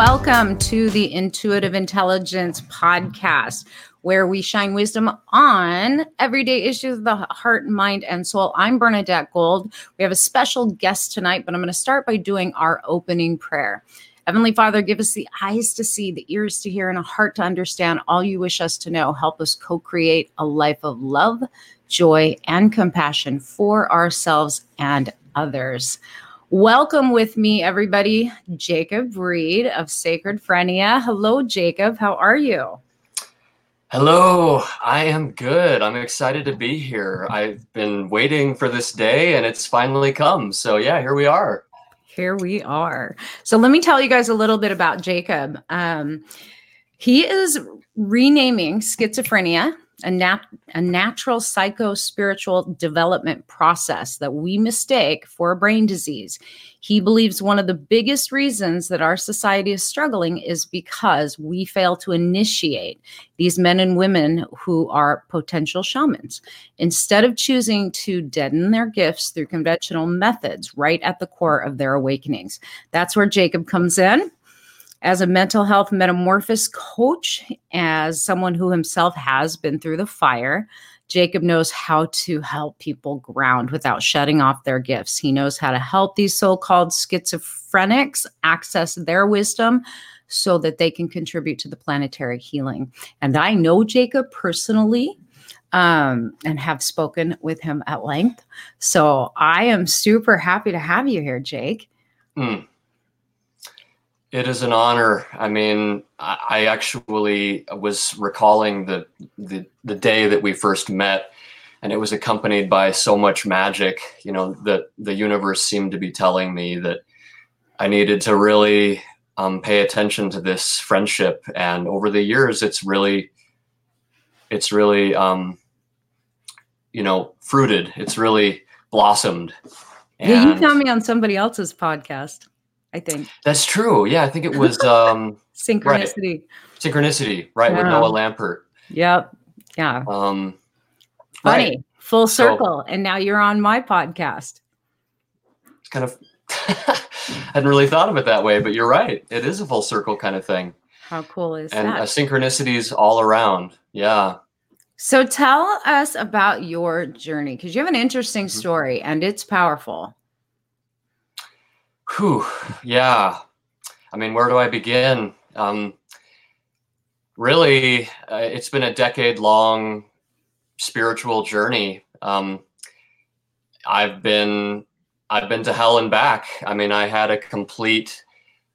welcome to the Intuitive Intelligence Podcast, where we shine wisdom on everyday issues of the heart, mind, and soul. I'm Bernadette Gold. We have a special guest tonight, but I'm going to start by doing our opening prayer. Heavenly Father, give us the eyes to see, the ears to hear, and a heart to understand all you wish us to know. Help us co create a life of love, joy, and compassion for ourselves and others. Welcome with me, everybody, Jacob Reed of Sacred Phrenia. Hello, Jacob. How are you? Hello, I am good. I'm excited to be here. I've been waiting for this day and it's finally come. So, yeah, here we are. Here we are. So, let me tell you guys a little bit about Jacob. Um, he is renaming schizophrenia a, nat- a natural psycho spiritual development process that we mistake for a brain disease. He believes one of the biggest reasons that our society is struggling is because we fail to initiate these men and women who are potential shamans. Instead of choosing to deaden their gifts through conventional methods right at the core of their awakenings. That's where Jacob comes in as a mental health metamorphosis coach, as someone who himself has been through the fire, Jacob knows how to help people ground without shutting off their gifts. He knows how to help these so called schizophrenics access their wisdom so that they can contribute to the planetary healing. And I know Jacob personally um, and have spoken with him at length. So I am super happy to have you here, Jake. Mm. It is an honor. I mean, I actually was recalling the, the the day that we first met, and it was accompanied by so much magic. You know, that the universe seemed to be telling me that I needed to really um, pay attention to this friendship. And over the years, it's really, it's really, um, you know, fruited. It's really blossomed. And yeah, you found me on somebody else's podcast. I think. That's true. Yeah, I think it was um synchronicity. Right. Synchronicity, right, yeah. with Noah Lampert. Yep. Yeah. Um funny. Right. Full circle. So, and now you're on my podcast. It's kind of I hadn't really thought of it that way, but you're right. It is a full circle kind of thing. How cool is and, that? And uh, synchronicities all around. Yeah. So tell us about your journey because you have an interesting mm-hmm. story and it's powerful. Whew, yeah. I mean, where do I begin? Um, really, uh, it's been a decade long spiritual journey. Um, I've been I've been to hell and back. I mean, I had a complete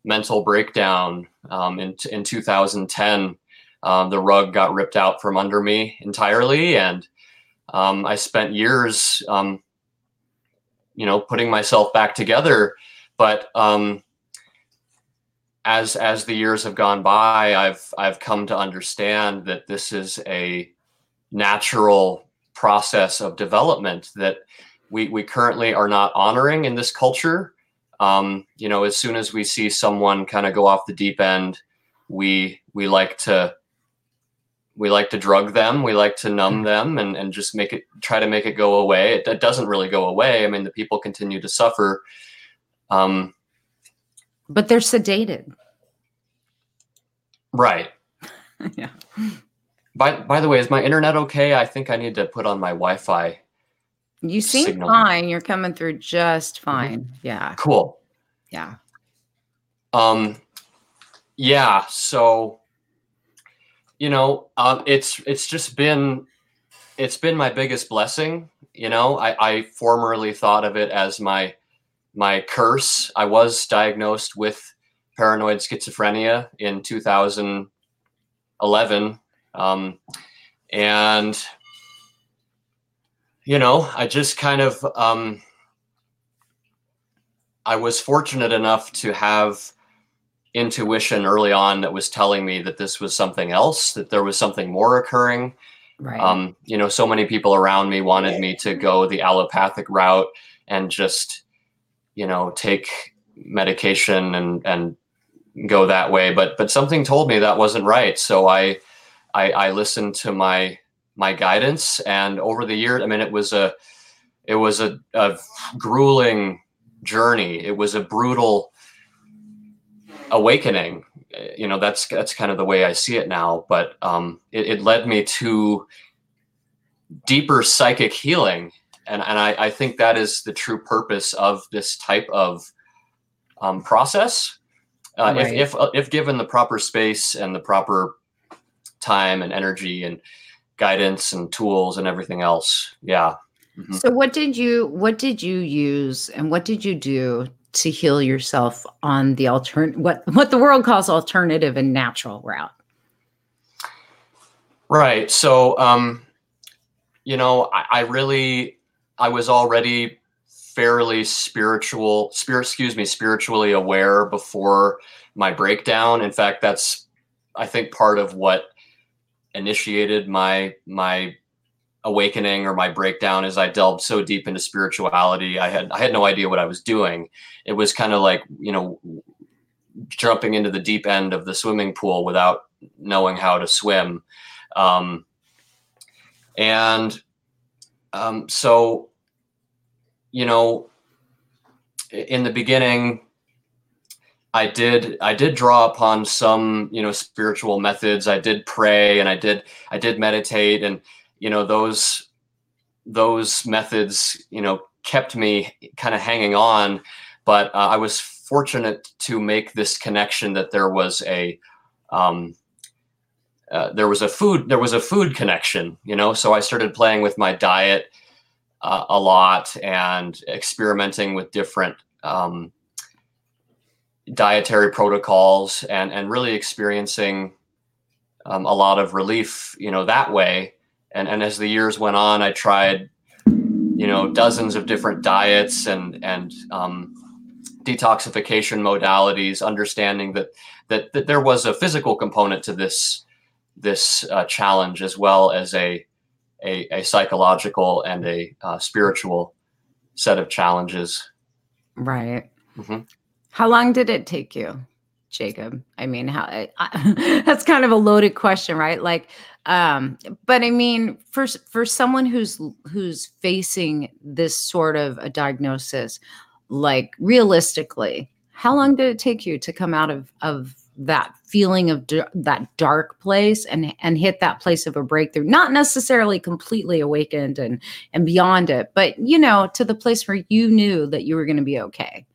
mental breakdown um, in in 2010. Um, the rug got ripped out from under me entirely, and um, I spent years, um, you know, putting myself back together but um, as as the years have gone by, I've I've come to understand that this is a natural process of development that we we currently are not honoring in this culture. Um, you know, as soon as we see someone kind of go off the deep end, we we like to we like to drug them we like to numb mm-hmm. them and, and just make it try to make it go away it, it doesn't really go away i mean the people continue to suffer um, but they're sedated. Right. yeah. By by the way, is my internet okay? I think I need to put on my Wi-Fi. You seem signal. fine. You're coming through just mm-hmm. fine. Mm-hmm. Yeah. Cool. Yeah. Um yeah, so you know, um it's it's just been it's been my biggest blessing, you know. I I formerly thought of it as my my curse. I was diagnosed with paranoid schizophrenia in 2011. Um, and, you know, I just kind of, um, I was fortunate enough to have intuition early on that was telling me that this was something else, that there was something more occurring. Right. Um, you know, so many people around me wanted me to go the allopathic route and just you know take medication and and go that way. But but something told me that wasn't right. So i i, I listened to my my guidance. And over the years i mean it was a it was a, a grueling journey. It was a brutal awakening. You know that's that's kind of the way I see it now. But um, it, it led me to deeper psychic healing, and and I, I think that is the true purpose of this type of um, process. Uh, right. If if if given the proper space and the proper time and energy and guidance and tools and everything else, yeah. Mm-hmm. So what did you what did you use and what did you do to heal yourself on the altern what what the world calls alternative and natural route? Right. So um you know, I, I really I was already fairly spiritual spirit excuse me spiritually aware before my breakdown in fact that's i think part of what initiated my my awakening or my breakdown as I delved so deep into spirituality. I had I had no idea what I was doing. It was kind of like, you know, jumping into the deep end of the swimming pool without knowing how to swim. Um, and um, so, you know, in the beginning, I did I did draw upon some you know spiritual methods. I did pray and I did I did meditate and you know those those methods you know kept me kind of hanging on but uh, i was fortunate to make this connection that there was a um, uh, there was a food there was a food connection you know? So i started playing with my diet uh, a lot and experimenting with different um, dietary protocols and and really experiencing um, a lot of relief you know that way. And and as the years went on, I tried you know dozens of different diets and and um, detoxification modalities, understanding that, that that there was a physical component to this this uh, challenge as well as a a, a psychological and a uh, spiritual set of challenges. Right. Mm-hmm. How long did it take you, Jacob? I mean, how I, that's kind of a loaded question, right? Like, um but i mean for for someone who's who's facing this sort of a diagnosis like realistically how long did it take you to come out of of that feeling of d- that dark place and and hit that place of a breakthrough not necessarily completely awakened and and beyond it but you know to the place where you knew that you were going to be okay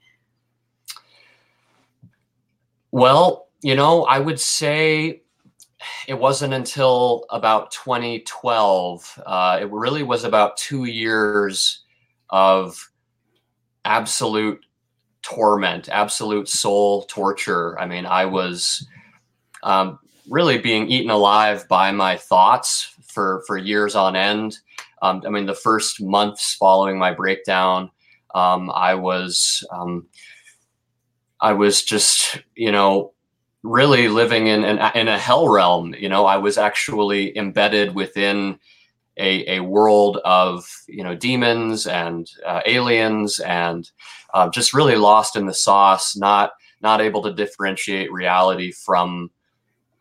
well you know i would say it wasn't until about 2012. Uh, it really was about two years of absolute torment, absolute soul torture. I mean, I was um, really being eaten alive by my thoughts for for years on end. Um, I mean, the first months following my breakdown, um, I was um, I was just you know really living in in a hell realm. You know, I was actually embedded within a, a world of you know demons and uh, aliens and uh, just really lost in the sauce, not not able to differentiate reality from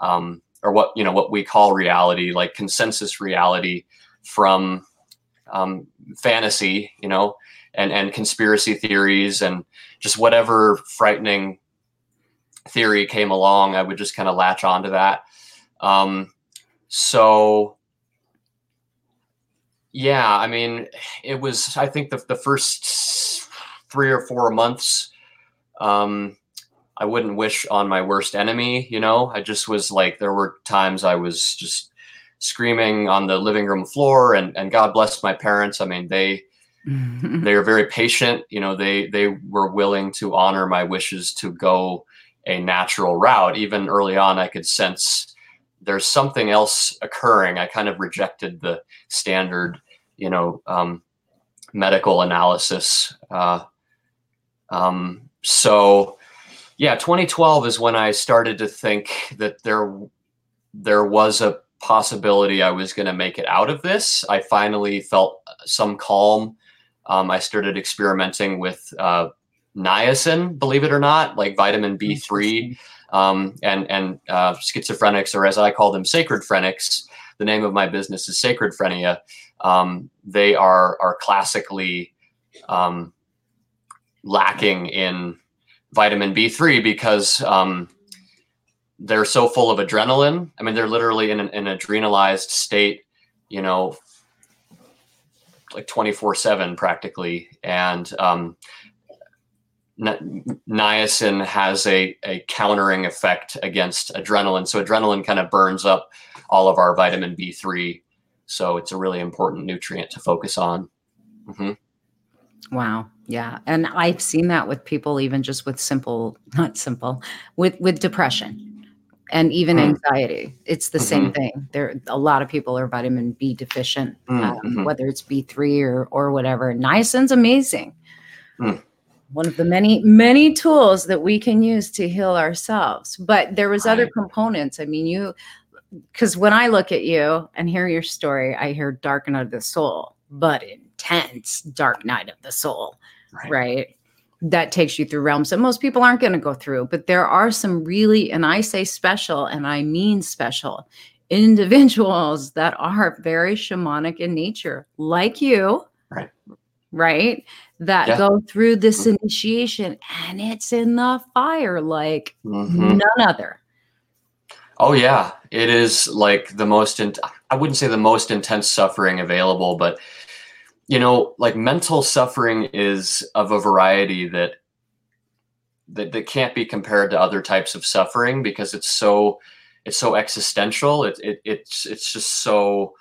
um, or what you know what we call reality, like consensus reality, from um, fantasy. You know. And, and conspiracy theories and just whatever frightening theory came along, I would just kind of latch onto that. Um, so, yeah, I mean, it was, I think the, the first three or four months, um, I wouldn't wish on my worst enemy, you know, I just was like, there were times I was just screaming on the living room floor and, and God bless my parents. I mean, they, they are very patient. You know, they, they were willing to honor my wishes to go a natural route. Even early on, I could sense there's something else occurring. I kind of rejected the standard, you know, um, medical analysis. Uh, um, so, yeah, 2012 is when I started to think that there there was a possibility I was going to make it out of this. I finally felt some calm. Um, I started experimenting with uh, niacin, believe it or not, like vitamin B3, um, and and uh, schizophrenics, or as I call them, sacred phrenics. The name of my business is Sacred Phrenia. Um, they are are classically um, lacking in vitamin B3 because um, they're so full of adrenaline. I mean, they're literally in an, an adrenalized state, you know, like 24 seven practically. And, um, niacin has a, a countering effect against adrenaline. So adrenaline kind of burns up all of our vitamin B3. So it's a really important nutrient to focus on. Mm-hmm. Wow. Yeah. And I've seen that with people, even just with simple, not simple, with, with depression and even mm. anxiety. It's the mm-hmm. same thing. There, a lot of people are vitamin B deficient, mm, mm-hmm. um, whether it's B3 or, or whatever. Niacin's amazing. Mm one of the many many tools that we can use to heal ourselves but there was other components i mean you because when i look at you and hear your story i hear dark night of the soul but intense dark night of the soul right, right? that takes you through realms that most people aren't going to go through but there are some really and i say special and i mean special individuals that are very shamanic in nature like you right right that yeah. go through this initiation and it's in the fire like mm-hmm. none other oh yeah it is like the most in- i wouldn't say the most intense suffering available but you know like mental suffering is of a variety that that, that can't be compared to other types of suffering because it's so it's so existential. It, it it's it's just so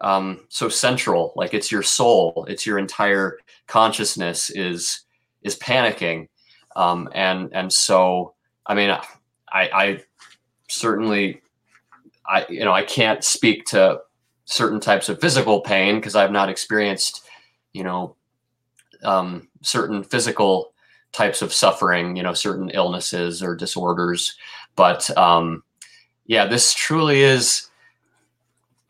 um, so central. Like it's your soul. It's your entire consciousness is is panicking. Um, and and so i mean i i certainly i you know i can't speak to certain types of physical pain because i've not experienced you know um, certain physical types of suffering you know certain illnesses or disorders but um, yeah this truly is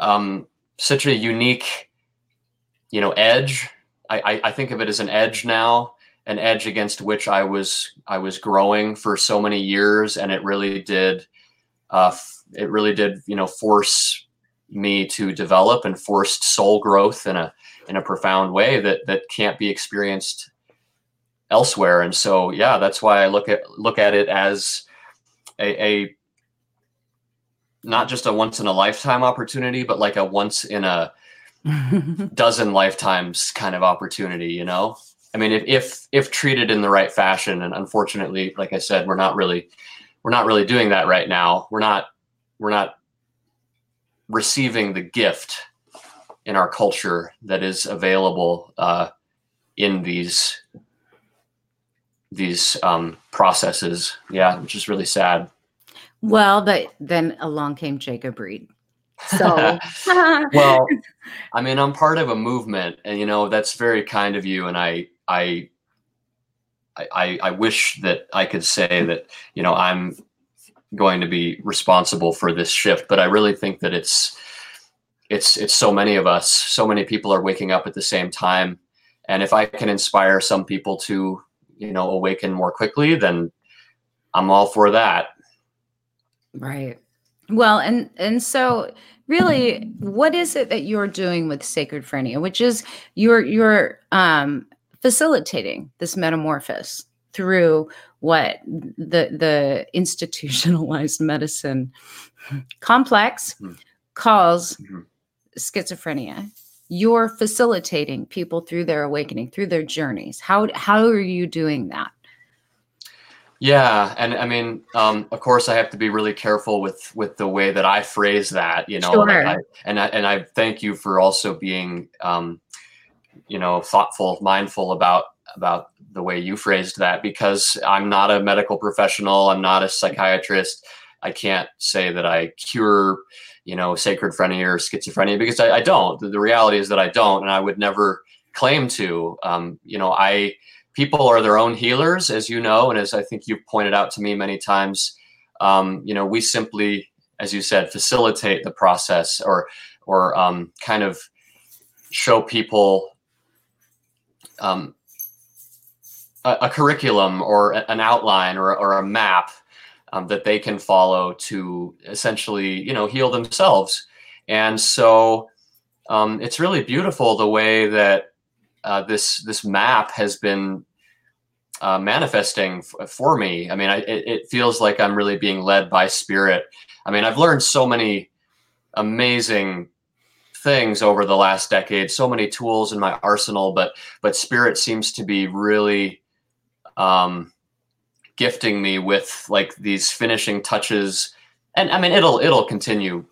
um, such a unique, you know, edge. I, I, think of it as an edge now, an edge against which I was I was growing for so many years, and it really did, uh, it really did, you know, force me to develop and forced soul growth in a in a profound way that that can't be experienced elsewhere. And so, yeah, that's why I look at look at it as a, a not just a once in a lifetime opportunity, but like a once in a dozen lifetimes kind of opportunity, you know? I mean, if, if, if treated in the right fashion, and unfortunately, like I said, we're not really, we're not really doing that right now. We're not, we're not receiving the gift in our culture that is available uh, in these, these um, processes. Yeah, which is really sad. Well, but then along came Jacob Reed. So, well, I mean, I'm part of a movement, and you know that's very kind of you. And I, I, I, I wish that I could say that you know I'm going to be responsible for this shift, but I really think that it's, it's, it's so many of us. So many people are waking up at the same time, and if I can inspire some people to, you know, awaken more quickly, then I'm all for that. Right. Well, and and so really what is it that you're doing with sacred phrenia, which is you're you're um facilitating this metamorphosis through what the the institutionalized medicine complex mm-hmm. calls mm-hmm. schizophrenia you're facilitating people through their awakening through their journeys how how are you doing that yeah, and I mean, um, of course, I have to be really careful with with the way that I phrase that, you know. Sure. And, I, and I and I thank you for also being, um, you know, thoughtful, mindful about about the way you phrased that because I'm not a medical professional. I'm not a psychiatrist. I can't say that I cure, you know, sacred or schizophrenia because I, I don't. The, the, reality is that I don't, and I would never claim to. Um, you know, I people are their own healers, as you know, and as I think you've pointed out to me many times. Um, you know, we simply, as you said, facilitate the process or or um, kind of show people um, a, a, curriculum or an outline or, or a map um, that they can follow to essentially, you know, heal themselves. And so um, it's really beautiful the way that uh, this this map has been uh, manifesting f- for me. I mean, I, it, it feels like I'm really being led by spirit. I mean, I've learned so many amazing things over the last decade, so many tools in my arsenal, but but spirit seems to be really um, gifting me with like these finishing touches. And I mean, it'll it'll continue,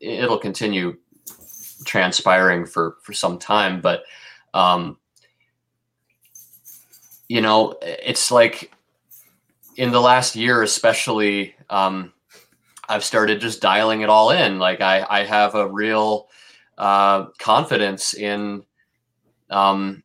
it'll continue transpiring for for some time, but um, you know, it's like in the last year, especially, um, I've started just dialing it all in. Like I, I have a real uh, confidence in, um,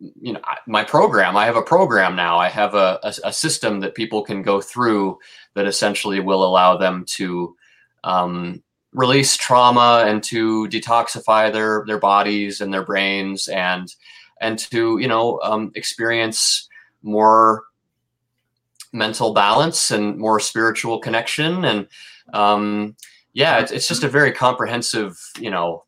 you know, my program. I have a program now. I have a, a, a, system that people can go through that essentially will allow them to um, release trauma and to detoxify their their bodies and their brains and and to you know um, experience more mental balance and more spiritual connection and um, yeah it's, it's just a very comprehensive you know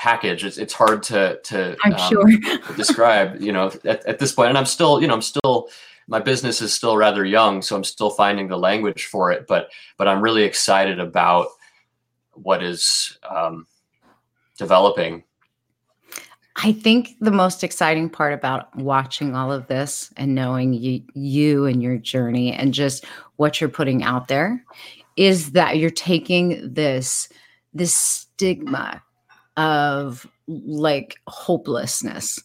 package it's, it's hard to to, I'm um, sure. describe you know at, at this point and i'm still you know i'm still my business is still rather young so i'm still finding the language for it but but i'm really excited about what is um, developing I think the most exciting part about watching all of this and knowing you, you and your journey and just what you're putting out there is that you're taking this this stigma of like hopelessness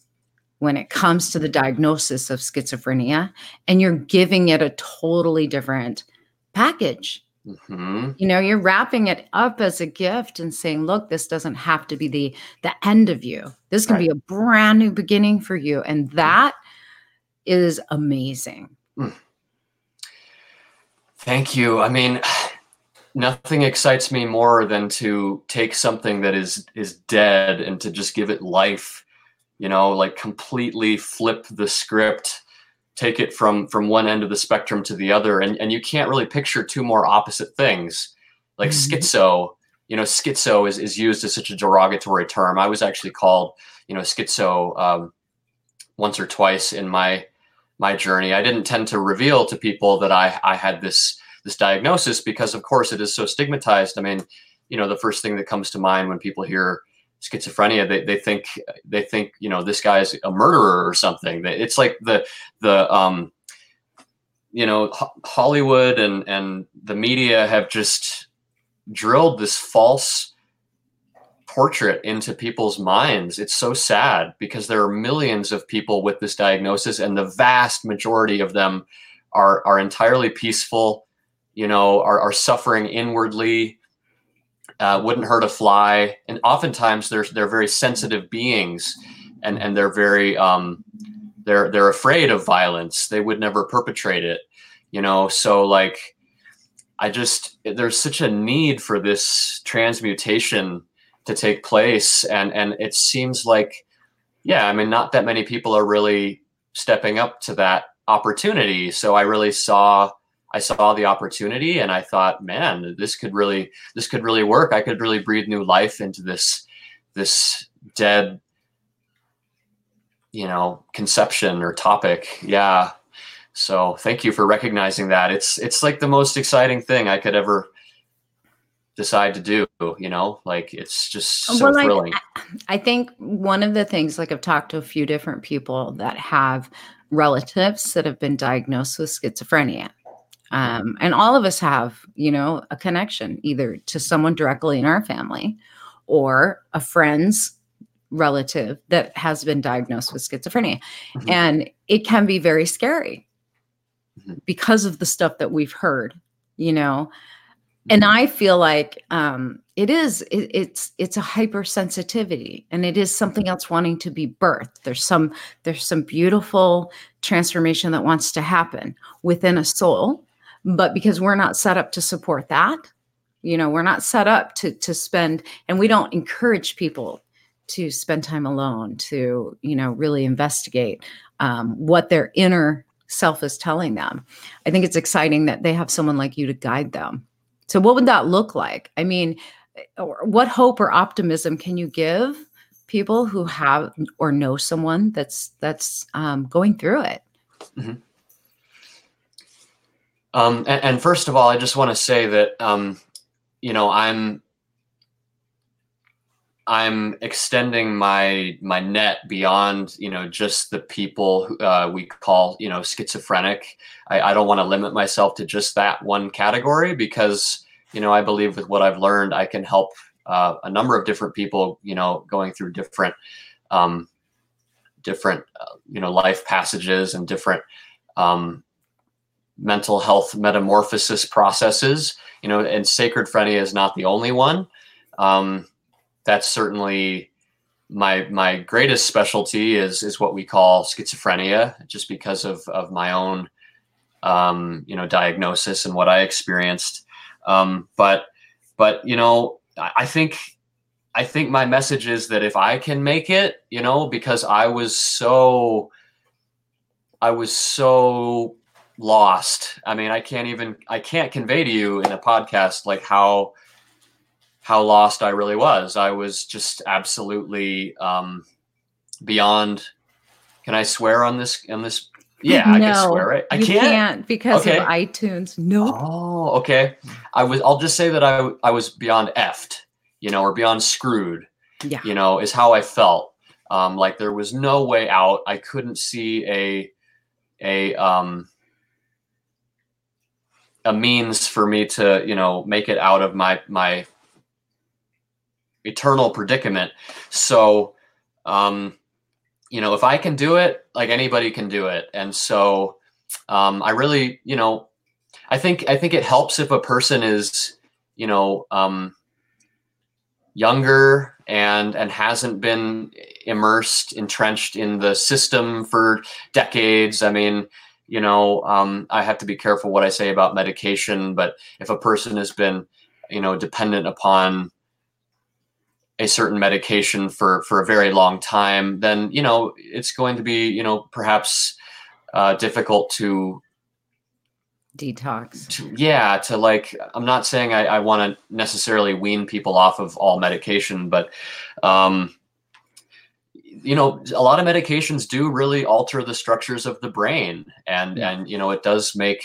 when it comes to the diagnosis of schizophrenia and you're giving it a totally different package Mm-hmm. You know, you're wrapping it up as a gift and saying, look, this doesn't have to be the the end of you. This can right. be a brand new beginning for you. And mm. that is amazing. Mm. Thank you. I mean, nothing excites me more than to take something that is is dead and to just give it life. You know, like completely flip the script take it from from one end of the spectrum to the other and, and you can't really picture two more opposite things like mm-hmm. schizo you know schizo is, is used as such a derogatory term i was actually called you know schizo um, once or twice in my my journey i didn't tend to reveal to people that i i had this this diagnosis because of course it is so stigmatized. I mean you know the first thing that comes to mind when people hear schizophrenia they, they think they think you know this guy's a murderer or something. It's like the the um you know hollywood and and the media have just drilled this false portrait into people's minds. It's so sad because there are millions of people with this diagnosis and the vast majority of them are are entirely peaceful you know are, are suffering inwardly uh, wouldn't hurt a fly. And oftentimes they're they're very sensitive beings, and and they're very um, they're they're afraid of violence. They would never perpetrate it, you know. So like, I just there's such a need for this transmutation to take place, and and it seems like, yeah, I mean, not that many people are really stepping up to that opportunity. So I really saw I saw the opportunity and I thought, man, this could really this could really work. I could really breathe new life into this this dead you know conception or topic. Yeah. So thank you for recognizing that. It's it's like the most exciting thing I could ever decide to do you know like it's just so well, thrilling I, I think one of the things like i've talked to a few different people that have relatives that have been diagnosed with schizophrenia um, and all of us have, you know, a connection either to someone directly in our family or a friend's relative that has been diagnosed with schizophrenia. Mm-hmm. And it can be very scary mm-hmm. because of the stuff that we've heard, you know. And mm-hmm. I feel like um, it is it, it's it's a hypersensitivity and it is something else wanting to be birthed. There's some there's some beautiful transformation that wants to happen within a soul but because we're not set up to support that you know we're not set up to to spend and we don't encourage people to spend time alone to you know really investigate um, what their inner self is telling them i think it's exciting that they have someone like you to guide them so what would that look like i mean what hope or optimism can you give people who have or know someone that's that's um, going through it. Mm-hmm. Um, and, and, first of all, I just want to say that um, you know I'm I'm extending my my net beyond you know just the people uh, we call you know schizophrenic. I, I don't want to limit myself to just that one category because you know I believe with what I've learned I can help uh, a number of different people, you know, going through different, um, different, uh, you know, life passages and different um, mental health metamorphosis processes. You know, and sacred phrenia is not the only one. Um, that's certainly my my greatest specialty is is what we call schizophrenia, just because of of my own, um, you know, diagnosis and what I experienced. Um, but but you know I think I think my message is that if I can make it, you know, because I was so I was so lost. I mean, I can't even I can't convey to you in a podcast like how how lost I really was. I was just absolutely um beyond can I swear on this on this yeah, I can swear it. I can't? can't because okay. of iTunes. No. Nope. Oh, okay. I was. I'll just say that I I was beyond effed, you know, or beyond screwed. Yeah. You know, is how I felt. Um, like there was no way out. I couldn't see a a um a means for me to you know make it out of my my eternal predicament. So um you know, if I can do it, like anybody can do it. And so um, I really, you know, I think I think it helps if a person is, you know, um, younger and and hasn't been immersed, entrenched in the system for decades. I mean, you know, um, I have to be careful what I say about medication, but if a person has been, you know, dependent upon a certain medication for for a very long time, then you know it's going to be you know perhaps uh, difficult to detox. To, yeah, to like I'm not saying I, I want to necessarily wean people off of all medication, but um, you know a lot of medications do really alter the structures of the brain, and yeah. and you know it does make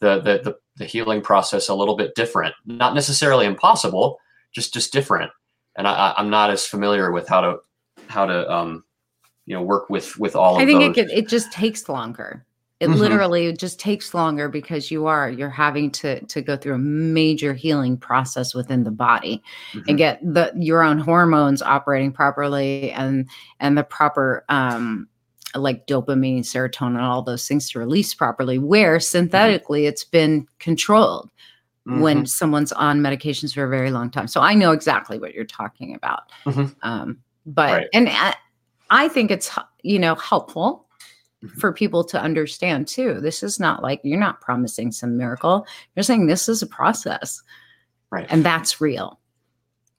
the, the the the healing process a little bit different. Not necessarily impossible, just just different and I, I'm not as familiar with how to how to um, you know work with with all. Of those I think those. it could, it just takes longer. It mm-hmm. literally just takes longer because you are you're having to to go through a major healing process within the body mm-hmm. and get the your own hormones operating properly and and the proper um like dopamine, serotonin, all those things to release properly. Where mm-hmm. synthetically mm-hmm. it's been controlled mm-hmm. when someone's on medications for a very long time. So I know exactly what you're talking about. Mm-hmm. Um, but right. and I, I think it's you know helpful mm-hmm. Mm-hmm. for people to understand too. This is not like you're not promising some miracle. You're saying this is a process, right? And that's real,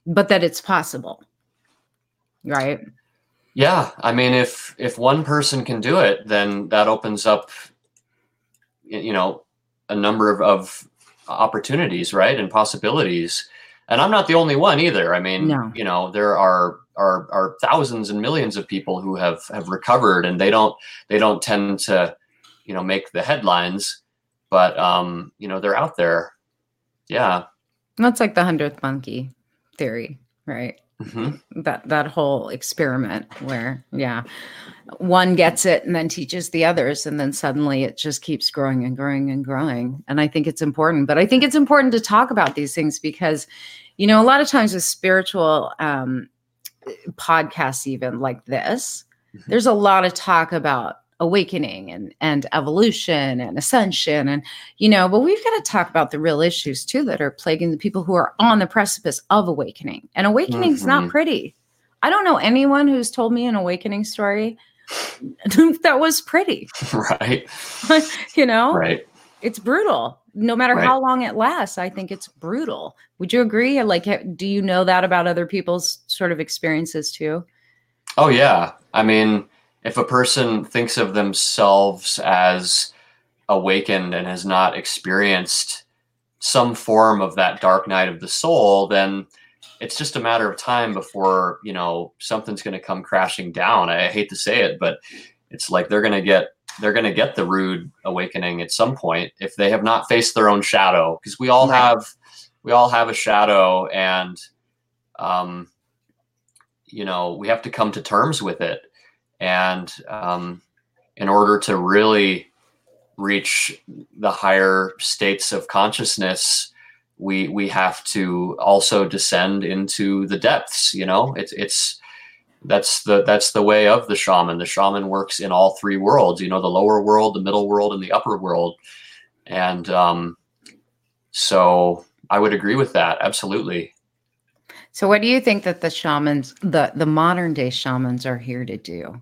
but that it's possible, right? Yeah, I mean, if if one person can do it, then that opens up, you know, a number of, of opportunities, right, and possibilities. And I'm not the only one either. I mean, no. you know, there are are are thousands and millions of people who have have recovered, and they don't they don't tend to, you know, make the headlines, but um, you know, they're out there. Yeah, that's like the hundredth monkey theory, right? Mm-hmm. That that whole experiment where, yeah, one gets it and then teaches the others, and then suddenly it just keeps growing and growing and growing. And I think it's important, but I think it's important to talk about these things because, you know, a lot of times with spiritual um, podcasts, even like this, mm-hmm. there's a lot of talk about awakening and and evolution and ascension and you know but we've got to talk about the real issues too that are plaguing the people who are on the precipice of awakening. And awakening is mm-hmm. not pretty. I don't know anyone who's told me an awakening story that was pretty. Right. You know? Right. It's brutal no matter right. how long it lasts i think it's brutal would you agree like do you know that about other people's sort of experiences too oh yeah i mean if a person thinks of themselves as awakened and has not experienced some form of that dark night of the soul, then it's just a matter of time before you know something's going to come crashing down. I hate to say it, but it's like they're going to get they're going to get the rude awakening at some point if they have not faced their own shadow because we all have we all have a shadow and um you know we have to come to terms with it. And um in order to really reach the higher states of consciousness we we have to also descend into the depths you know? It's it's that's the that's the way of the shaman the shaman works in all three worlds you know the lower world the middle world and the upper world and um so i would agree with that absolutely so what do you think that the shamans the the modern day shamans are here to do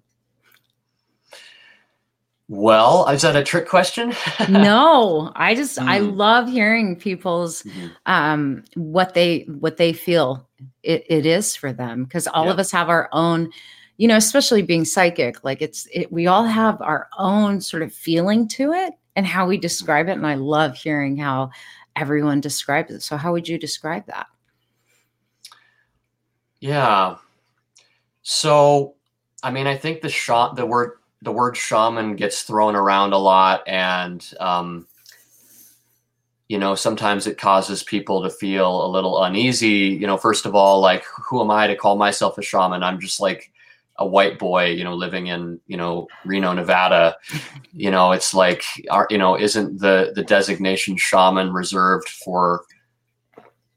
well, is that a trick question? no, I just mm. I love hearing people's mm-hmm. um what they what they feel it, it is for them because all of us have our own you know especially being psychic like it's it, we all have our own sort of feeling to it and how we describe it and I love hearing how everyone describes it. So how would you describe that? Yeah. So I mean I think the shot the word the word shaman gets thrown around a lot and um, you know sometimes it causes people to feel a little uneasy. You know first of all like who am i to call myself a shaman? I'm just like a white boy you know living in you know reno nevada. You know it's like are you know isn't the the designation shaman reserved for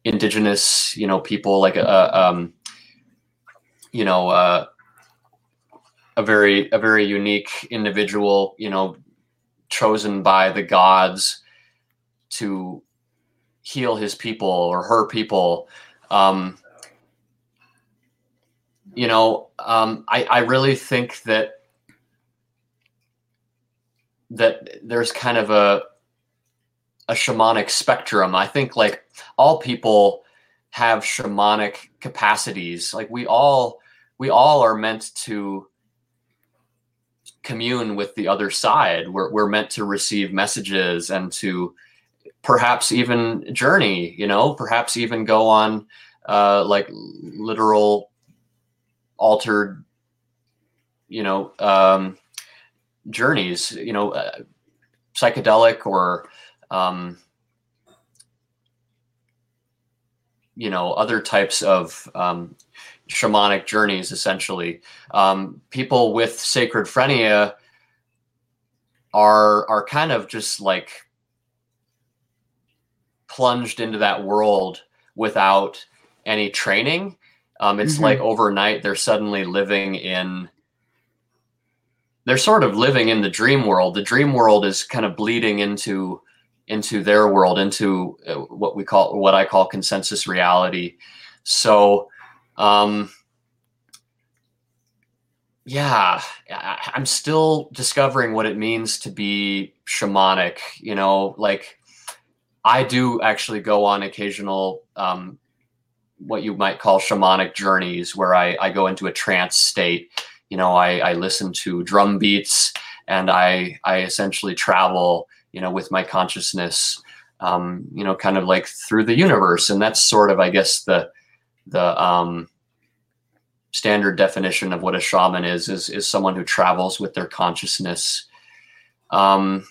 indigenous you know people? Like a uh, um you know uh a very a very unique individual, you know, chosen by the gods to heal his people or her people. Um, you know, um, I, I really think that that there's kind of a a shamanic spectrum. I think like all people have shamanic capacities. Like we all we all are meant to commune with the other side. We're, we're meant to receive messages and to perhaps even journey, you know, perhaps even go on uh, like literal altered, you know, um, journeys, you know, uh, psychedelic or, um, you know, other types of um, shamanic journeys essentially. Um, people with sacred phrenia are are kind of just like plunged into that world without any training um, it's mm-hmm. like overnight they're suddenly living in they're sort of living in the dream world the dream world is kind of bleeding into into their world into uh, what we call what i call consensus reality so um, yeah, I'm still discovering what it means to be shamanic. You know, like I do actually go on occasional, um, what you might call shamanic journeys, where I, I go into a trance state. You know, I, I listen to drum beats and I I essentially travel. You know, with my consciousness. Um, you know, kind of like through the universe, and that's sort of, I guess, the the um, standard definition of what a shaman is is is someone who travels with their consciousness. Um,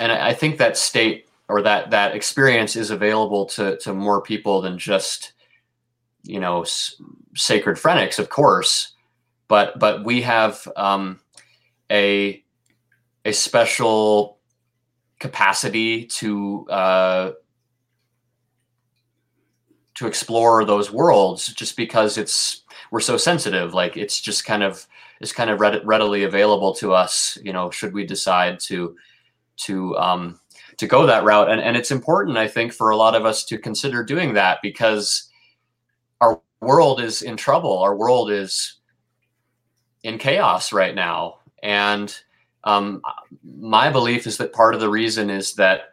and I, think that state or that that experience is available to to more people than just you know s- sacred phrenics, of course, but but we have um, a a special capacity to uh, to explore those worlds just because it's we're so sensitive. Like it's just kind of it's kind of readily available to us. You know should we decide to to um to go that route. And and it's important i think for a lot of us to consider doing that because our world is in trouble. Our world is in chaos right now. And um, my belief is that part of the reason is that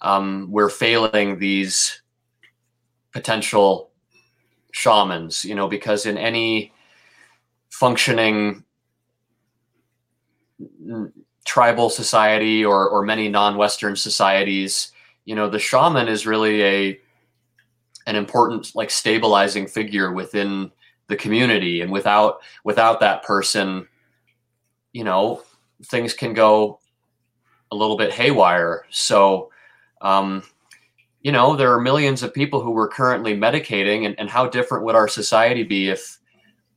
um, we're failing these potential shamans, you know, because in any functioning tribal society or, or many non-Western societies, you know, the shaman is really a an important like stabilizing figure within the community. And without without that person you know things can go a little bit haywire. So um, you know there are millions of people who we're currently medicating and, and how different would our society be if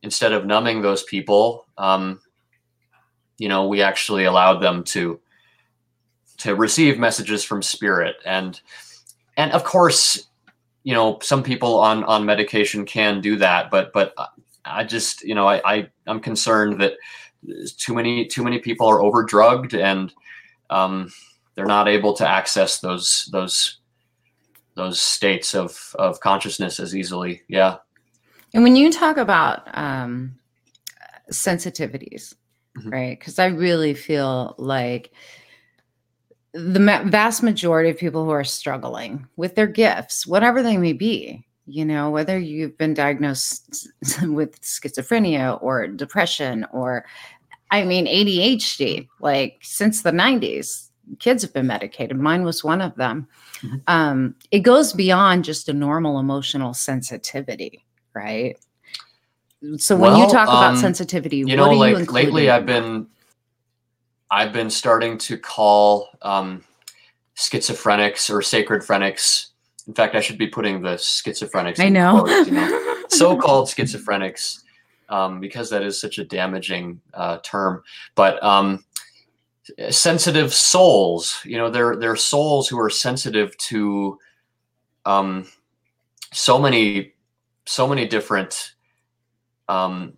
instead of numbing those people um, you know we actually allowed them to to receive messages from spirit. And and of course you know some people on on medication can do that but but i just you know i, I i'm concerned that too many too many people are over drugged and um, they're not able to access those those those states of of consciousness as easily. Yeah. And when you talk about um sensitivities mm-hmm. right because i really feel like the ma- vast majority of people who are struggling with their gifts, whatever they may be, you know, whether you've been diagnosed with schizophrenia or depression or, I mean, ADHD, like since the 90s, kids have been medicated. Mine was one of them. Mm-hmm. Um, it goes beyond just a normal emotional sensitivity, right? So when well, you talk um, about sensitivity, you know, like you lately I've been I've been starting to call um, schizophrenics or sacred phrenics. In fact, I should be putting the schizophrenics. I know. Quotes, you know? so-called schizophrenics, um, because that is such a damaging uh, term. But um, sensitive souls, you know, they're they're souls who are sensitive to um, so many so many different um,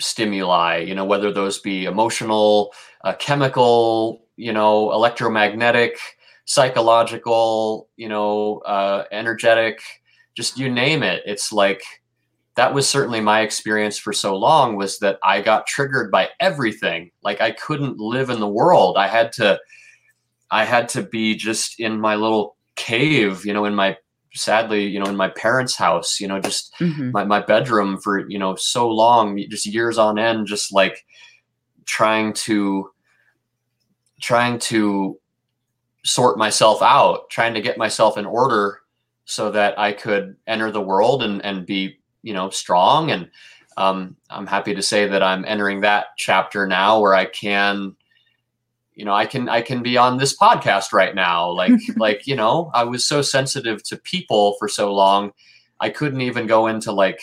stimuli. You know, whether those be emotional uh, chemical, you know, electromagnetic, psychological, you know, uh, energetic, just you name it. It's like that was certainly my experience for so long was that I got triggered by everything. Like I couldn't live in the world. I had to I had to be just in my little cave, you know, in my sadly, you know, in my parents' house, you know, just mm-hmm. my, my bedroom for, you know, so long, just years on end, just like trying to trying to sort myself out, trying to get myself in order so that I could enter the world and, and be, you know, strong. And um, I'm happy to say that I'm entering that chapter now where I can, you know, I can, I can be on this podcast right now. Like, like, you know, I was so sensitive to people for so long. I couldn't even go into like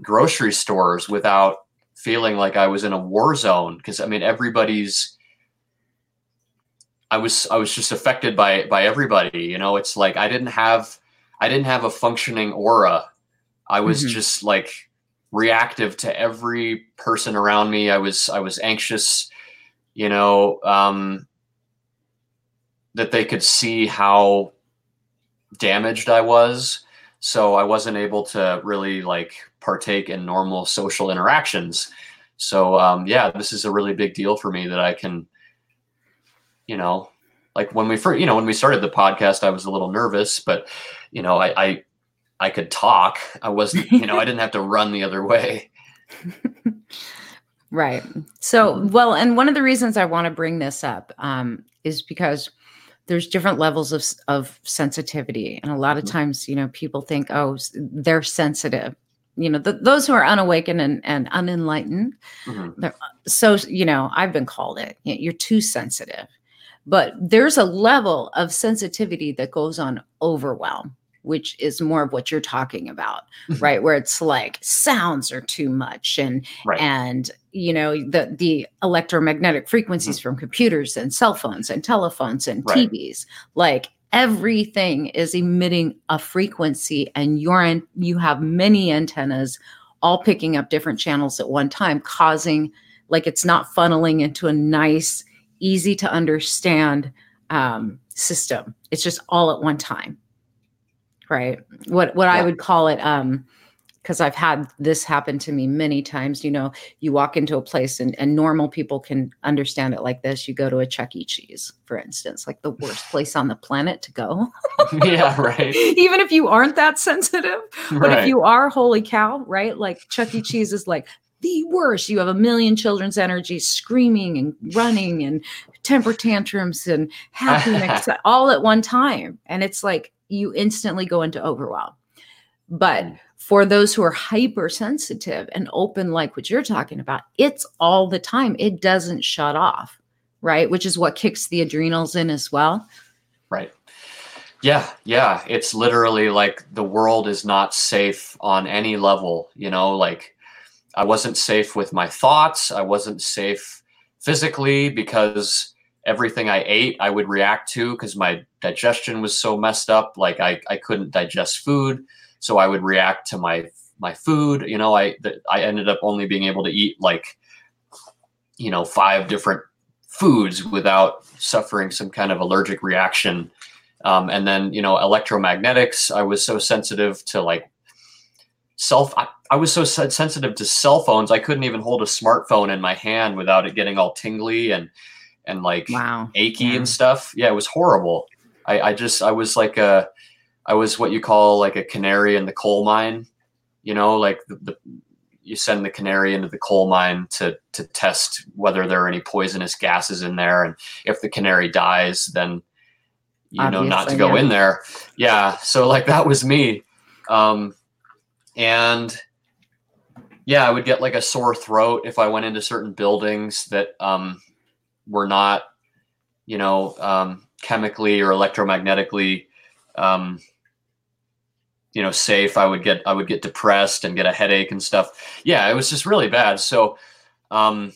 grocery stores without feeling like I was in a war zone. Cause I mean, everybody's, I was I was just affected by by everybody. You know, it's like I didn't have I didn't have a functioning aura. I was mm-hmm. just like reactive to every person around me. I was I was anxious, you know, um, that they could see how damaged I was. So I wasn't able to really like partake in normal social interactions. So um, yeah, this is a really big deal for me that I can you know, like when we first, you know, when we started the podcast, I was a little nervous, but you know, I, I, I could talk. I wasn't, you know, I didn't have to run the other way. right. So, well, and one of the reasons I want to bring this up um, is because there's different levels of, of sensitivity. And a lot of mm-hmm. times, you know, people think, oh, they're sensitive. You know, the, those who are unawakened and, and unenlightened. Mm-hmm. So, you know, I've been called it. You're too sensitive but there's a level of sensitivity that goes on overwhelm, which is more of what you're talking about, mm-hmm. right? Where it's like sounds are too much and right. and you know the the electromagnetic frequencies mm-hmm. from computers and cell phones and telephones and right. TVs, like everything is emitting a frequency and you're in, you have many antennas all picking up different channels at one time causing like it's not funneling into a nice easy to understand um, system. It's just all at one time, right? What what yeah. I would call it, um, because I've had this happen to me many times. You know, you walk into a place and, and normal people can understand it like this. You go to a Chuck E. Cheese, for instance, like the worst place on the planet to go. yeah, right. Even if you aren't that sensitive, but right. if you are, holy cow, right? Like Chuck E. Cheese is like the worst. You have a million children's energy screaming and running and temper tantrums and happiness all at one time. And it's like you instantly go into overwhelm. But Mm. for those who are hypersensitive and open, like what you're talking about, it's all the time. It doesn't shut off, right? Which is what kicks the adrenals in as well. Right. Yeah, yeah. It's literally like the world is not safe on any level, you know, like I wasn't safe with my thoughts. I wasn't safe physically because everything I ate I would react to because my digestion was so messed up. Like I, I couldn't digest food. So I would react to my my food. You know, I th- I ended up only being able to eat like, you know, five different foods without suffering some kind of allergic reaction. Um, and then, you know, electromagnetics, I was so sensitive to like self, I, I was so sensitive to cell phones. I couldn't even hold a smartphone in my hand without it getting all tingly and, and like Wow. achy Yeah. and stuff. Yeah, it was horrible. I, I just, I was like a, I was what you call like a canary in the coal mine, you know, like the, the you send the canary into the coal mine to to test whether there are any poisonous gases in there, and if the canary dies, then you know not to go yeah. in there. Yeah, so like that was me, um, and yeah, I would get like a sore throat if I went into certain buildings that um, were not, you know, um, chemically or electromagnetically um, you know safe i would get i would get depressed and get a headache and stuff. Yeah it was just really bad. So um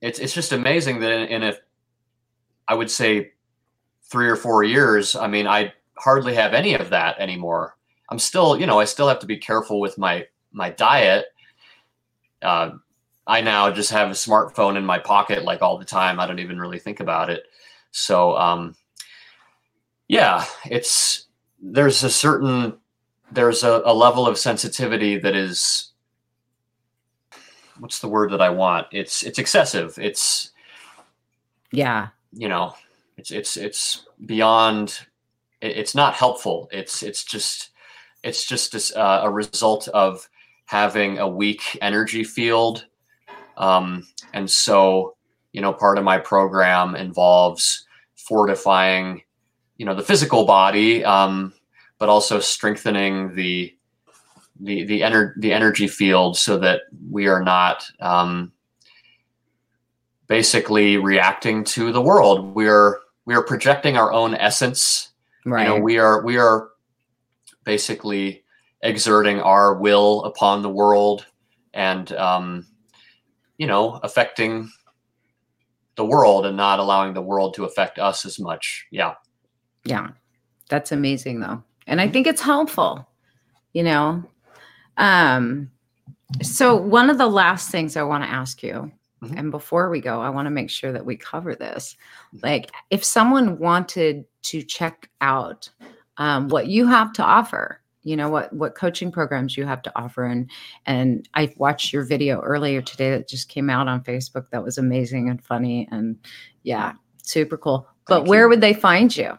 it's it's just amazing that in, in a i would say three or four years i mean i hardly have any of that anymore. I'm still you know i still have to be careful with my my diet. Uh, i now just have a smartphone in my pocket like all the time. I don't even really think about it. So um yeah it's there's a certain there's a, a level of sensitivity that is what's the word that i want? It's it's excessive. It's Yeah. you know it's it's it's beyond it- it's not helpful. It's it's just it's just this, uh, a result of having a weak energy field um, and so you know part of my program involves fortifying you know the physical body um, but also strengthening the the the, ener- the energy field so that we are not um, basically reacting to the world. We are we are projecting our own essence. Right. You know, we are we are basically exerting our will upon the world and um, you know affecting the world and not allowing the world to affect us as much. Yeah. Yeah. That's amazing though. And Mm-hmm. I think it's helpful, you know. Um so one of the last things I want to ask you Mhm. and before we go, I want to make sure that we cover this. Like if someone wanted to check out um, what you have to offer, you know what what coaching programs you have to offer and and I watched your video earlier today that just came out on Facebook that was amazing and funny and yeah, super cool. But Thank where you. would they find you?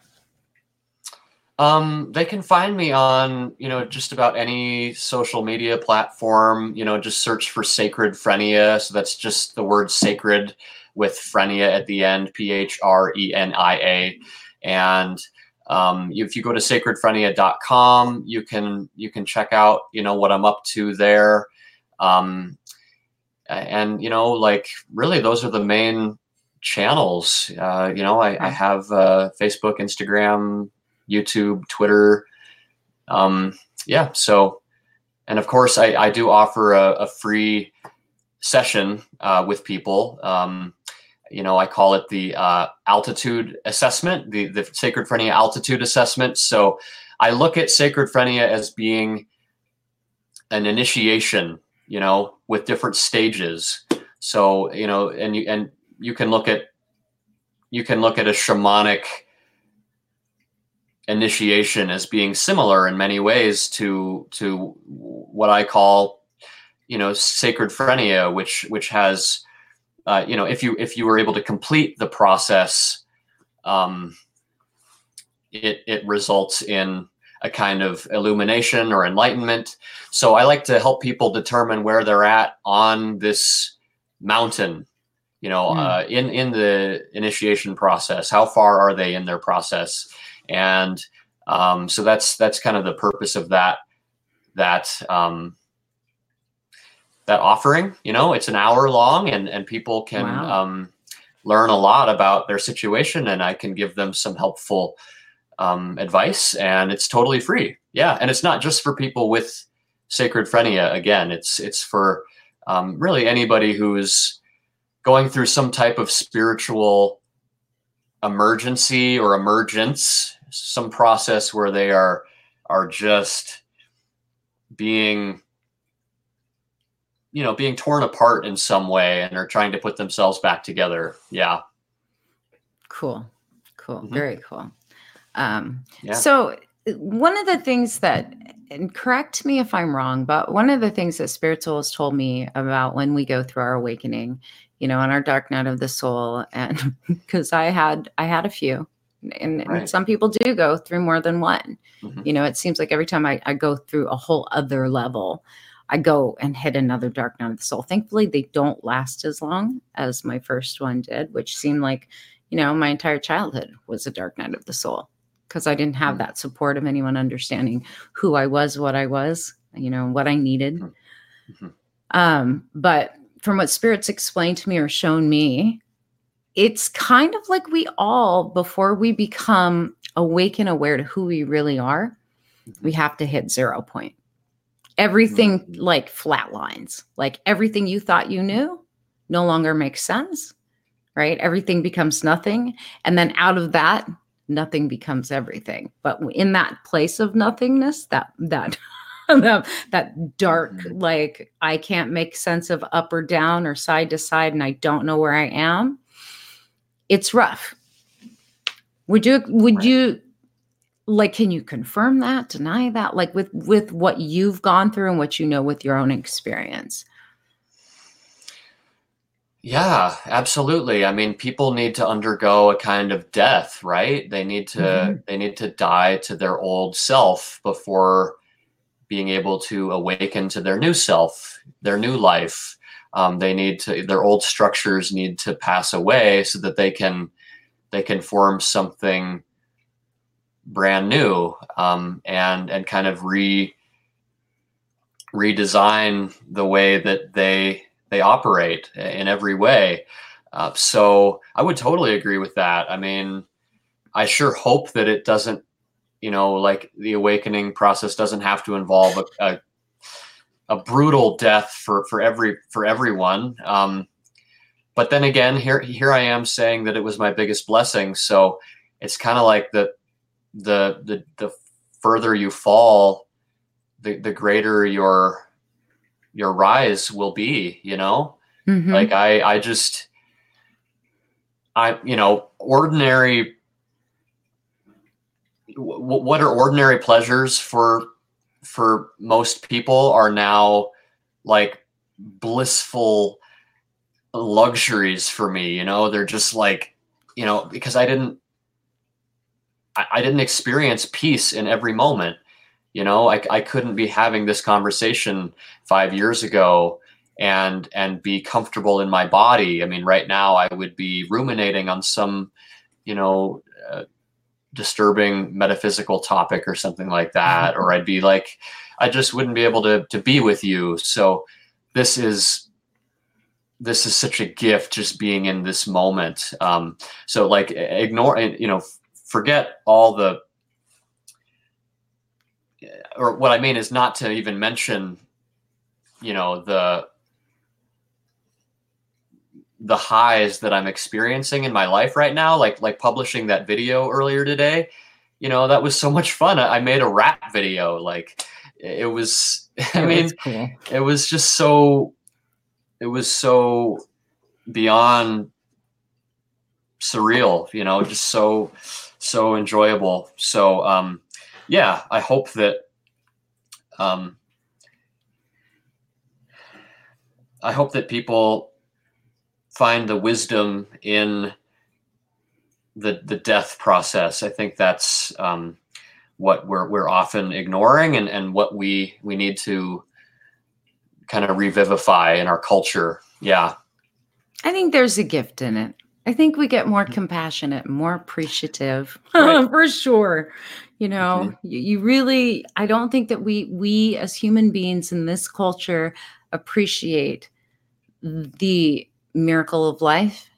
Um, they can find me on, you know, just about any social media platform. You know, just search for Sacred Phrenia. So that's just the word sacred with Phrenia at the end, P H R E N I A. And um, if you go to sacredphrenia.com, you can you can check out, you know, what I'm up to there. Um, and you know, like really, those are the main channels. Uh, you know, I, I have uh, Facebook, Instagram, YouTube, Twitter. Um, yeah. So, and of course, I, I do offer a, a free session uh, with people. Um, you know, I call it the uh, altitude assessment, the the Sacred Phrenia altitude assessment. So, I look at Sacred Phrenia as being an initiation. You know, with different stages. So, you know, and you and you can look at you can look at a shamanic initiation as being similar in many ways to to what I call you know sacred phrenia which which has uh, you know if you if you were able to complete the process um, it it results in a kind of illumination or enlightenment so I like to help people determine where they're at on this mountain you know Mm. uh, in in the initiation process how far are they in their process and um, so that's that's kind of the purpose of that that um, that offering. You know, it's an hour long, and and people can wow. um, learn a lot about their situation, and I can give them some helpful um, advice, and it's totally free. Yeah, and it's not just for people with sacred phrenia. Again, it's it's for um, really anybody who's going through some type of spiritual emergency or emergence, some process where they are are just being you know being torn apart in some way and are trying to put themselves back together yeah cool cool mm-hmm. very cool um yeah. so one of the things that and correct me if i'm wrong but one of the things that spiritual has told me about when we go through our awakening you know on our dark night of the soul and because i had i had a few and, right. and, some people do go through more than one mm-hmm. you know it seems like every time I, I go through a whole other level i go and hit another dark night of the soul thankfully they don't last as long as my first one did which seemed like you know my entire childhood was a dark night of the soul because i didn't have mm-hmm. that support of anyone understanding who i was what i was you know what i needed mm-hmm. um but from what spirits explained to me or shown me it's kind of like we all, before we become awake and aware to who we really are, we mm-hmm. have to hit zero point. Everything mm-hmm. like flatlines, like everything you thought you knew no longer makes sense, right? Everything becomes nothing. And then out of that, nothing becomes everything. But in that place of nothingness, that, that, that, that dark, mm-hmm. like I can't make sense of up or down or side to side, and I don't know where I am it's rough. Would you would right. you like can you confirm that, deny that like with with what you've gone through and what you know with your own experience? Yeah, absolutely. I mean, people need to undergo a kind of death, right? They need to mm-hmm. they need to die to their old self before being able to awaken to their new self, their new life um, they need to their old structures need to pass away so that they can they can form something brand new um, and and kind of re redesign the way that they they operate in every way. Uh, so I would totally agree with that. I mean, I sure hope that it doesn't, you know, like the awakening process doesn't have to involve a, a a brutal death for for every for everyone. Um, but then again, here here I am saying that it was my biggest blessing. So it's kind of like the the the the further you fall, the the greater your your rise will be. You know, mm-hmm. like I I just I you know ordinary. what are ordinary pleasures for for most people are now like blissful luxuries for me you know they're just like you know because i didn't I, didn't experience peace in every moment. You know I, I couldn't be having this conversation five years ago and and be comfortable in my body. I mean right now i would be ruminating on some you know uh, disturbing metaphysical topic or something like that or i'd be like i just wouldn't be able to to be with you. So this is this is such a gift just being in this moment. Um so like ignore you know forget all the or what i mean is not to even mention you know the the highs that I'm experiencing in my life right now, like like publishing that video earlier today, you know, that was so much fun. I, made a rap video. Like it was, I mean, cool. it was just so, it was so beyond surreal, you know, just so, so enjoyable. So, um, yeah, I hope that, um, I hope that people find the wisdom in the the death process. I think that's um, what we're we're often ignoring, and and what we we need to kind of revivify in our culture. Yeah, I think there's a gift in it. I think we get more Mm. compassionate, more appreciative, Right. for sure. You know, Mhm. you, you really. I don't think that we we as human beings in this culture appreciate the miracle of life,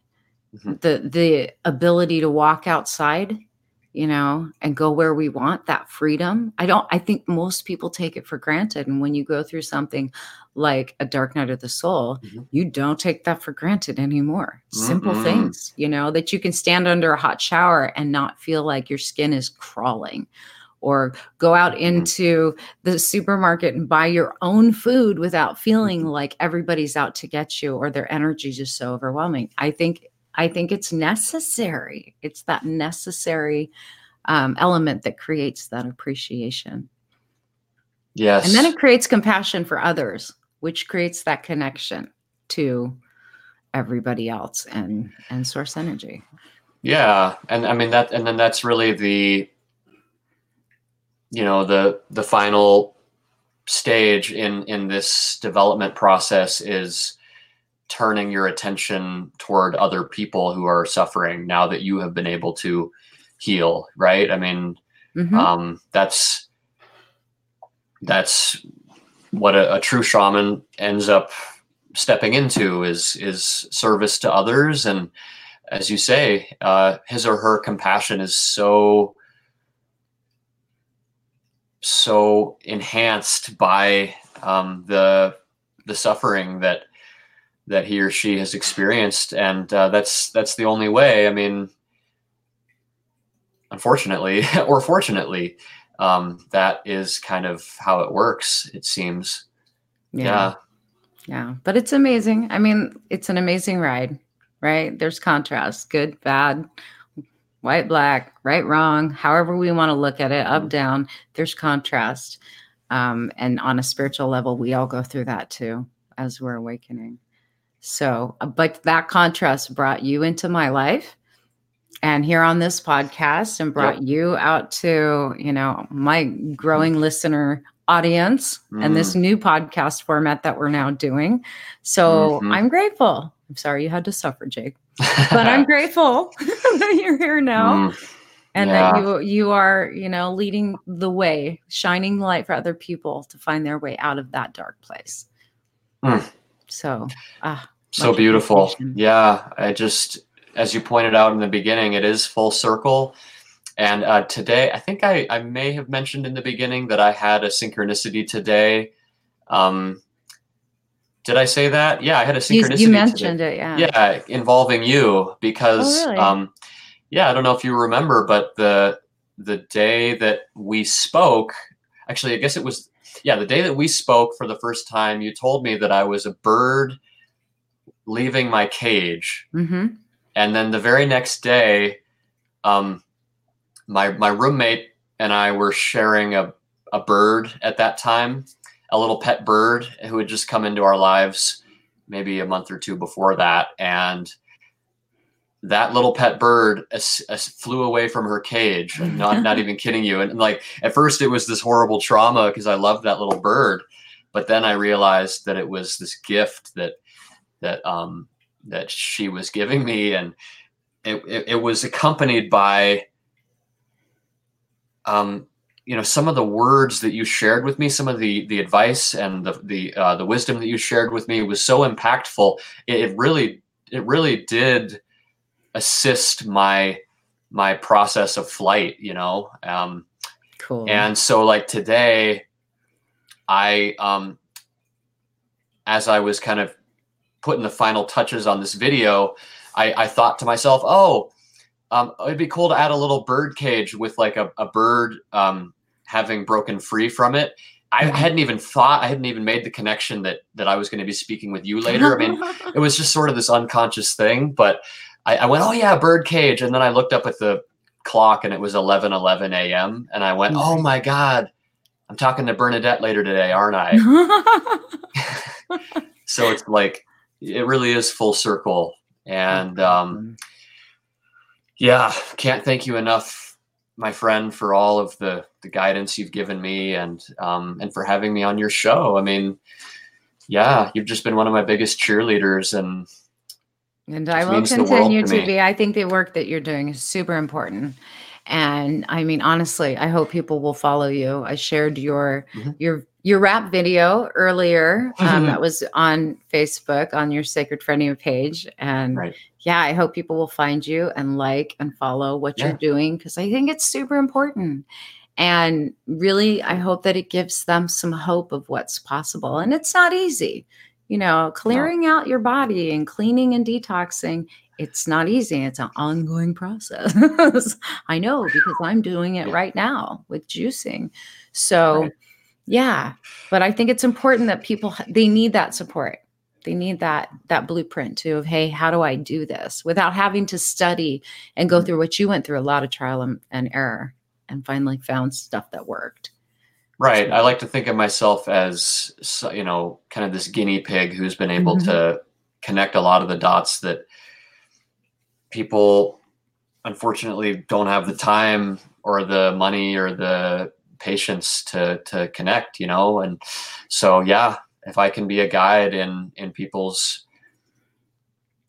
Mhm. the the ability to walk outside, you know, and go where we want. That freedom. I don't. I think most people take it for granted, and when you go through something like a dark night of the soul, Mhm. you don't take that for granted anymore. Simple Mm-mm. things, you know, that you can stand under a hot shower and not feel like your skin is crawling, or go out Mhm. into the supermarket and buy your own food without feeling Mhm. like everybody's out to get you or their energy is just so overwhelming. I think I think it's necessary. It's that necessary um, element that creates that appreciation. Yes. And then it creates compassion for others, which creates that connection to everybody else and and source energy. Yeah, and I mean that, and then that's really the, you know, the the final stage in in this development process is turning your attention toward other people who are suffering now that you have been able to heal, right? I mean, Mhm. um, that's that's what a, a true shaman ends up stepping into is is service to others and as you say uh, his or her compassion is so so enhanced by um, the the suffering that that he or she has experienced and uh, that's that's the only way i mean unfortunately or fortunately um, that is kind of how it works it seems yeah, Yeah. But it's amazing. I mean, it's an amazing ride, right? There's contrast, good, bad, white, black, right, wrong, however we want to look at it, up, Mhm. down. There's contrast. Um, and on a spiritual level, we all go through that too as we're awakening. So, uh, but that contrast brought you into my life and here on this podcast and brought you out to, you know, my growing listener audience and this new podcast format that we're now doing. So Mhm. I'm grateful. I'm sorry you had to suffer, Jake, but I'm grateful that you're here now Mm, and yeah. that you you are, you know, leading the way, shining the light for other people to find their way out of that dark place. Mm. So, ah, so beautiful yeah i just as you pointed out in the beginning it is full circle and uh, today i think I, I may have mentioned in the beginning that i had a synchronicity today um, did i say that yeah i had a synchronicity you today. mentioned it, yeah. yeah involving you because Oh, really? um yeah i don't know if you remember but the the day that we spoke actually i guess it was yeah the day that we spoke for the first time you told me that i was a bird leaving my cage. Hmm and then the very next day um my my roommate and i were sharing a, a bird at that time a little pet bird who had just come into our lives maybe a month or two before that. And that little pet bird as, as flew away from her cage. And not not even kidding you. And like at first it was this horrible trauma because i loved that little bird but then i realized that it was this gift that that um that she was giving me. And it, it, it was accompanied by um you know some of the words that you shared with me some of the the advice and the the uh, the wisdom that you shared with me was so impactful. It, it really it really did assist my my process of flight you know um Cool. and so like today i um as i was kind of putting the final touches on this video i i thought to myself oh um it'd be cool to add a little bird cage with like a, a bird um having broken free from it I Mhm. hadn't even thought i hadn't even made the connection that that i was going to be speaking with you later i mean it was just sort of this unconscious thing but I, I went oh yeah bird cage and then i looked up at the clock and it was 11 11 a.m and i went oh my god. I'm talking to bernadette later today aren't i? So it's like it really is full circle. And um yeah can't thank you enough my friend for all of the the guidance you've given me and um and for having me on your show. I mean yeah you've just been one of my biggest cheerleaders and And I will continue to, to be. I think the work that you're doing is super important. And I mean, honestly, I hope people will follow you. I shared your mm-hmm. your your rap video earlier um, that was on Facebook on your Sacred Phrenia page. And right. yeah, I hope people will find you and like and follow what yeah. you're doing because I think it's super important. And really, I hope that it gives them some hope of what's possible. And it's not easy. You know, clearing no. out your body and cleaning and detoxing, it's not easy. It's an ongoing process. I know because I'm doing it right now with juicing. So, right yeah but i think it's important that people they need that support they need that that blueprint too of hey how do i do this without having to study and go mm-hmm. through what you went through a lot of trial and, and error and finally found stuff that worked right i like to think of myself as you know kind of this guinea pig who's been able mm-hmm. to connect a lot of the dots that people unfortunately don't have the time or the money or the patience to to connect you know and so yeah if i can be a guide in in people's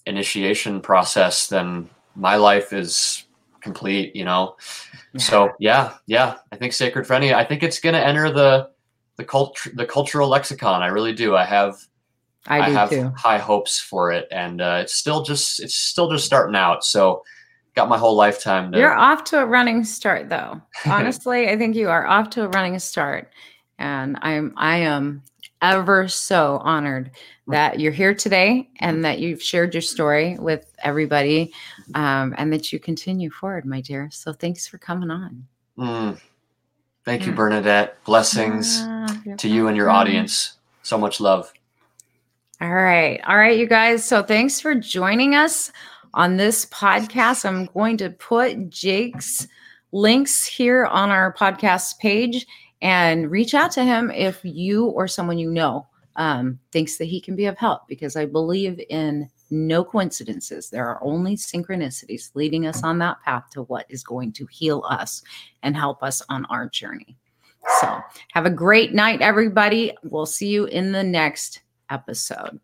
initiation process then my life is complete you know so yeah yeah i think sacred phrenia i think it's going to enter the the culture the cultural lexicon i really do i have i, I have too. high hopes for it and uh, it's still just it's still just starting out so got my whole lifetime. To... You're off to a running start, though. Honestly, I think you are off to a running start, and I'm I am ever so honored that you're here today and that you've shared your story with everybody, um, and that you continue forward, my dear. So thanks for coming on. Mm. Thank yeah. you, Bernadette. Blessings to you and your audience. So much love. All right. All right, you guys. So thanks for joining us on this podcast. I'm going to put Jake's links here on our podcast page and reach out to him if you or someone you know um, thinks that he can be of help because I believe in no coincidences. There are only synchronicities leading us on that path to what is going to heal us and help us on our journey. So, have a great night, everybody. We'll see you in the next episode.